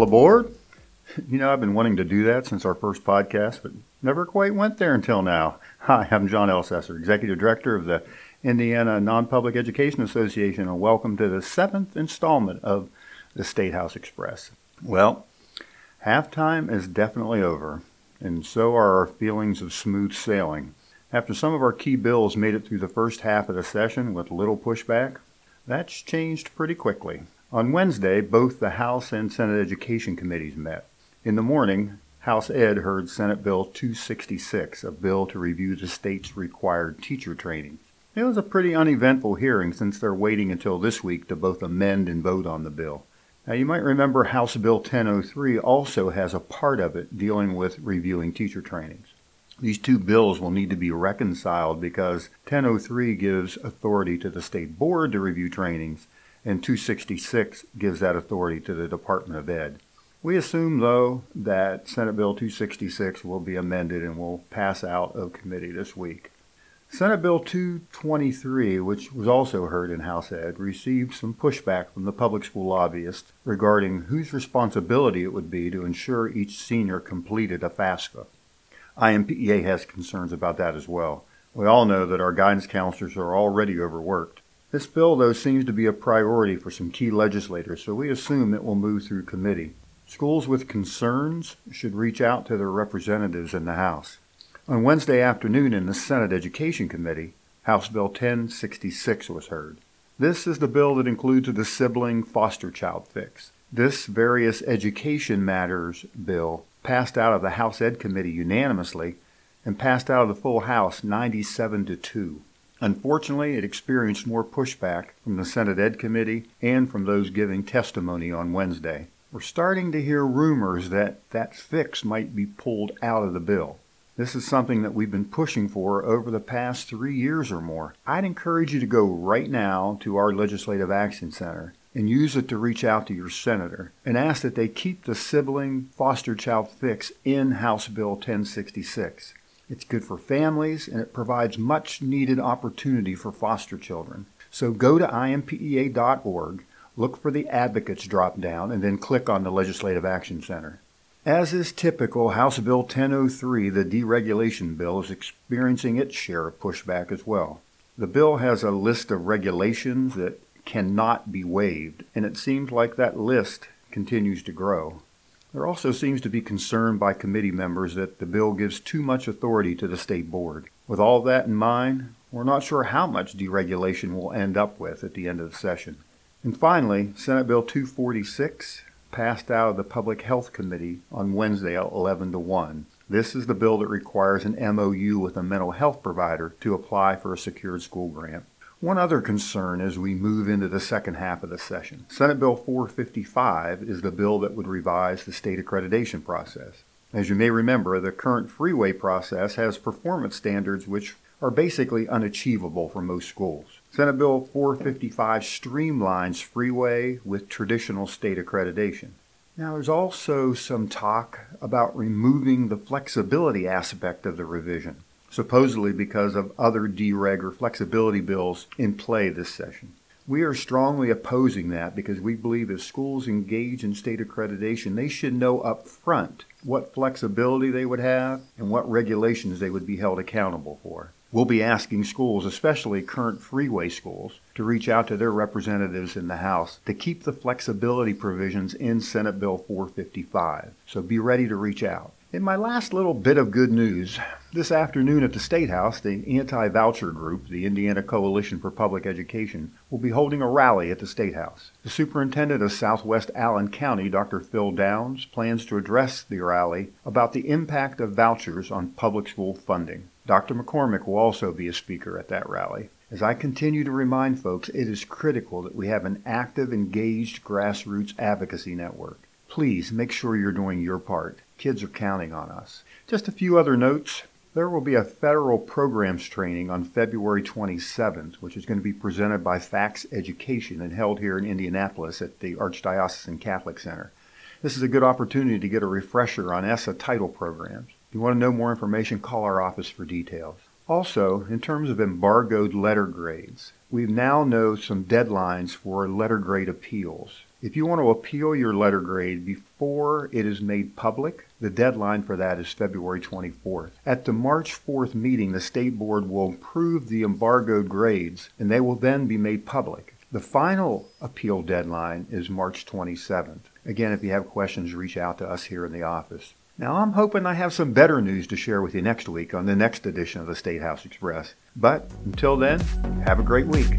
all aboard. You know, I've been wanting to do that since our first podcast, but never quite went there until now. Hi, I'm John Elcesser, Executive Director of the Indiana Non-Public Education Association, and welcome to the seventh installment of the State House Express. Well, halftime is definitely over, and so are our feelings of smooth sailing. After some of our key bills made it through the first half of the session with little pushback, that's changed pretty quickly. On Wednesday, both the House and Senate Education Committees met. In the morning, House Ed heard Senate Bill 266, a bill to review the state's required teacher training. It was a pretty uneventful hearing since they're waiting until this week to both amend and vote on the bill. Now, you might remember House Bill 1003 also has a part of it dealing with reviewing teacher trainings. These two bills will need to be reconciled because 1003 gives authority to the state board to review trainings, and 266 gives that authority to the Department of Ed. We assume, though, that Senate Bill 266 will be amended and will pass out of committee this week. Senate Bill 223, which was also heard in House Ed, received some pushback from the public school lobbyists regarding whose responsibility it would be to ensure each senior completed a FAFSA. INPEA has concerns about that as well. We all know that our guidance counselors are already overworked. This bill, though, seems to be a priority for some key legislators, so we assume it will move through committee. Schools with concerns should reach out to their representatives in the House. On Wednesday afternoon in the Senate Education Committee, House Bill 1066 was heard. This is the bill that includes the sibling foster child fix. This various education matters bill passed out of the House Ed Committee unanimously and passed out of the full House 97 to 2. Unfortunately, it experienced more pushback from the Senate Ed Committee and from those giving testimony on Wednesday. We're starting to hear rumors that that fix might be pulled out of the bill. This is something that we've been pushing for over the past three years or more. I'd encourage you to go right now to our Legislative Action Center and use it to reach out to your senator and ask that they keep the sibling foster child fix in House Bill 1066. It's good for families and it provides much needed opportunity for foster children. So go to inpea.org look for the Advocates drop down, and then click on the Legislative Action Center. As is typical, House Bill 1003, the deregulation bill, is experiencing its share of pushback as well. The bill has a list of regulations that cannot be waived, and it seems like that list continues to grow. There also seems to be concern by committee members that the bill gives too much authority to the state board. With all that in mind, we're not sure how much deregulation we'll end up with at the end of the session. And finally, Senate Bill 246 passed out of the Public Health Committee on Wednesday at 11 to 1. This is the bill that requires an MOU with a mental health provider to apply for a secured school grant. One other concern as we move into the second half of the session. Senate Bill 455 is the bill that would revise the state accreditation process. As you may remember, the current freeway process has performance standards which are basically unachievable for most schools. Senate Bill 455 streamlines freeway with traditional state accreditation. Now, there's also some talk about removing the flexibility aspect of the revision, supposedly because of other dereg or flexibility bills in play this session. We are strongly opposing that because we believe if schools engage in state accreditation, they should know up front what flexibility they would have and what regulations they would be held accountable for. We'll be asking schools, especially current freeway schools, to reach out to their representatives in the House to keep the flexibility provisions in Senate Bill 455. So be ready to reach out. In my last little bit of good news, this afternoon at the State House, the anti voucher group, the Indiana Coalition for Public Education, will be holding a rally at the State House. The superintendent of Southwest Allen County, Dr. Phil Downs, plans to address the rally about the impact of vouchers on public school funding. Dr. McCormick will also be a speaker at that rally. As I continue to remind folks, it is critical that we have an active, engaged grassroots advocacy network. Please make sure you're doing your part. Kids are counting on us. Just a few other notes. There will be a federal programs training on February 27th, which is going to be presented by FACTS Education and held here in Indianapolis at the Archdiocesan Catholic Center. This is a good opportunity to get a refresher on ESSA title programs. If you want to know more information, call our office for details. Also, in terms of embargoed letter grades, we now know some deadlines for letter grade appeals. If you want to appeal your letter grade before it is made public, the deadline for that is February 24th. At the March 4th meeting, the state board will approve the embargoed grades and they will then be made public. The final appeal deadline is March 27th. Again, if you have questions, reach out to us here in the office. Now, I'm hoping I have some better news to share with you next week on the next edition of the State House Express. But until then, have a great week.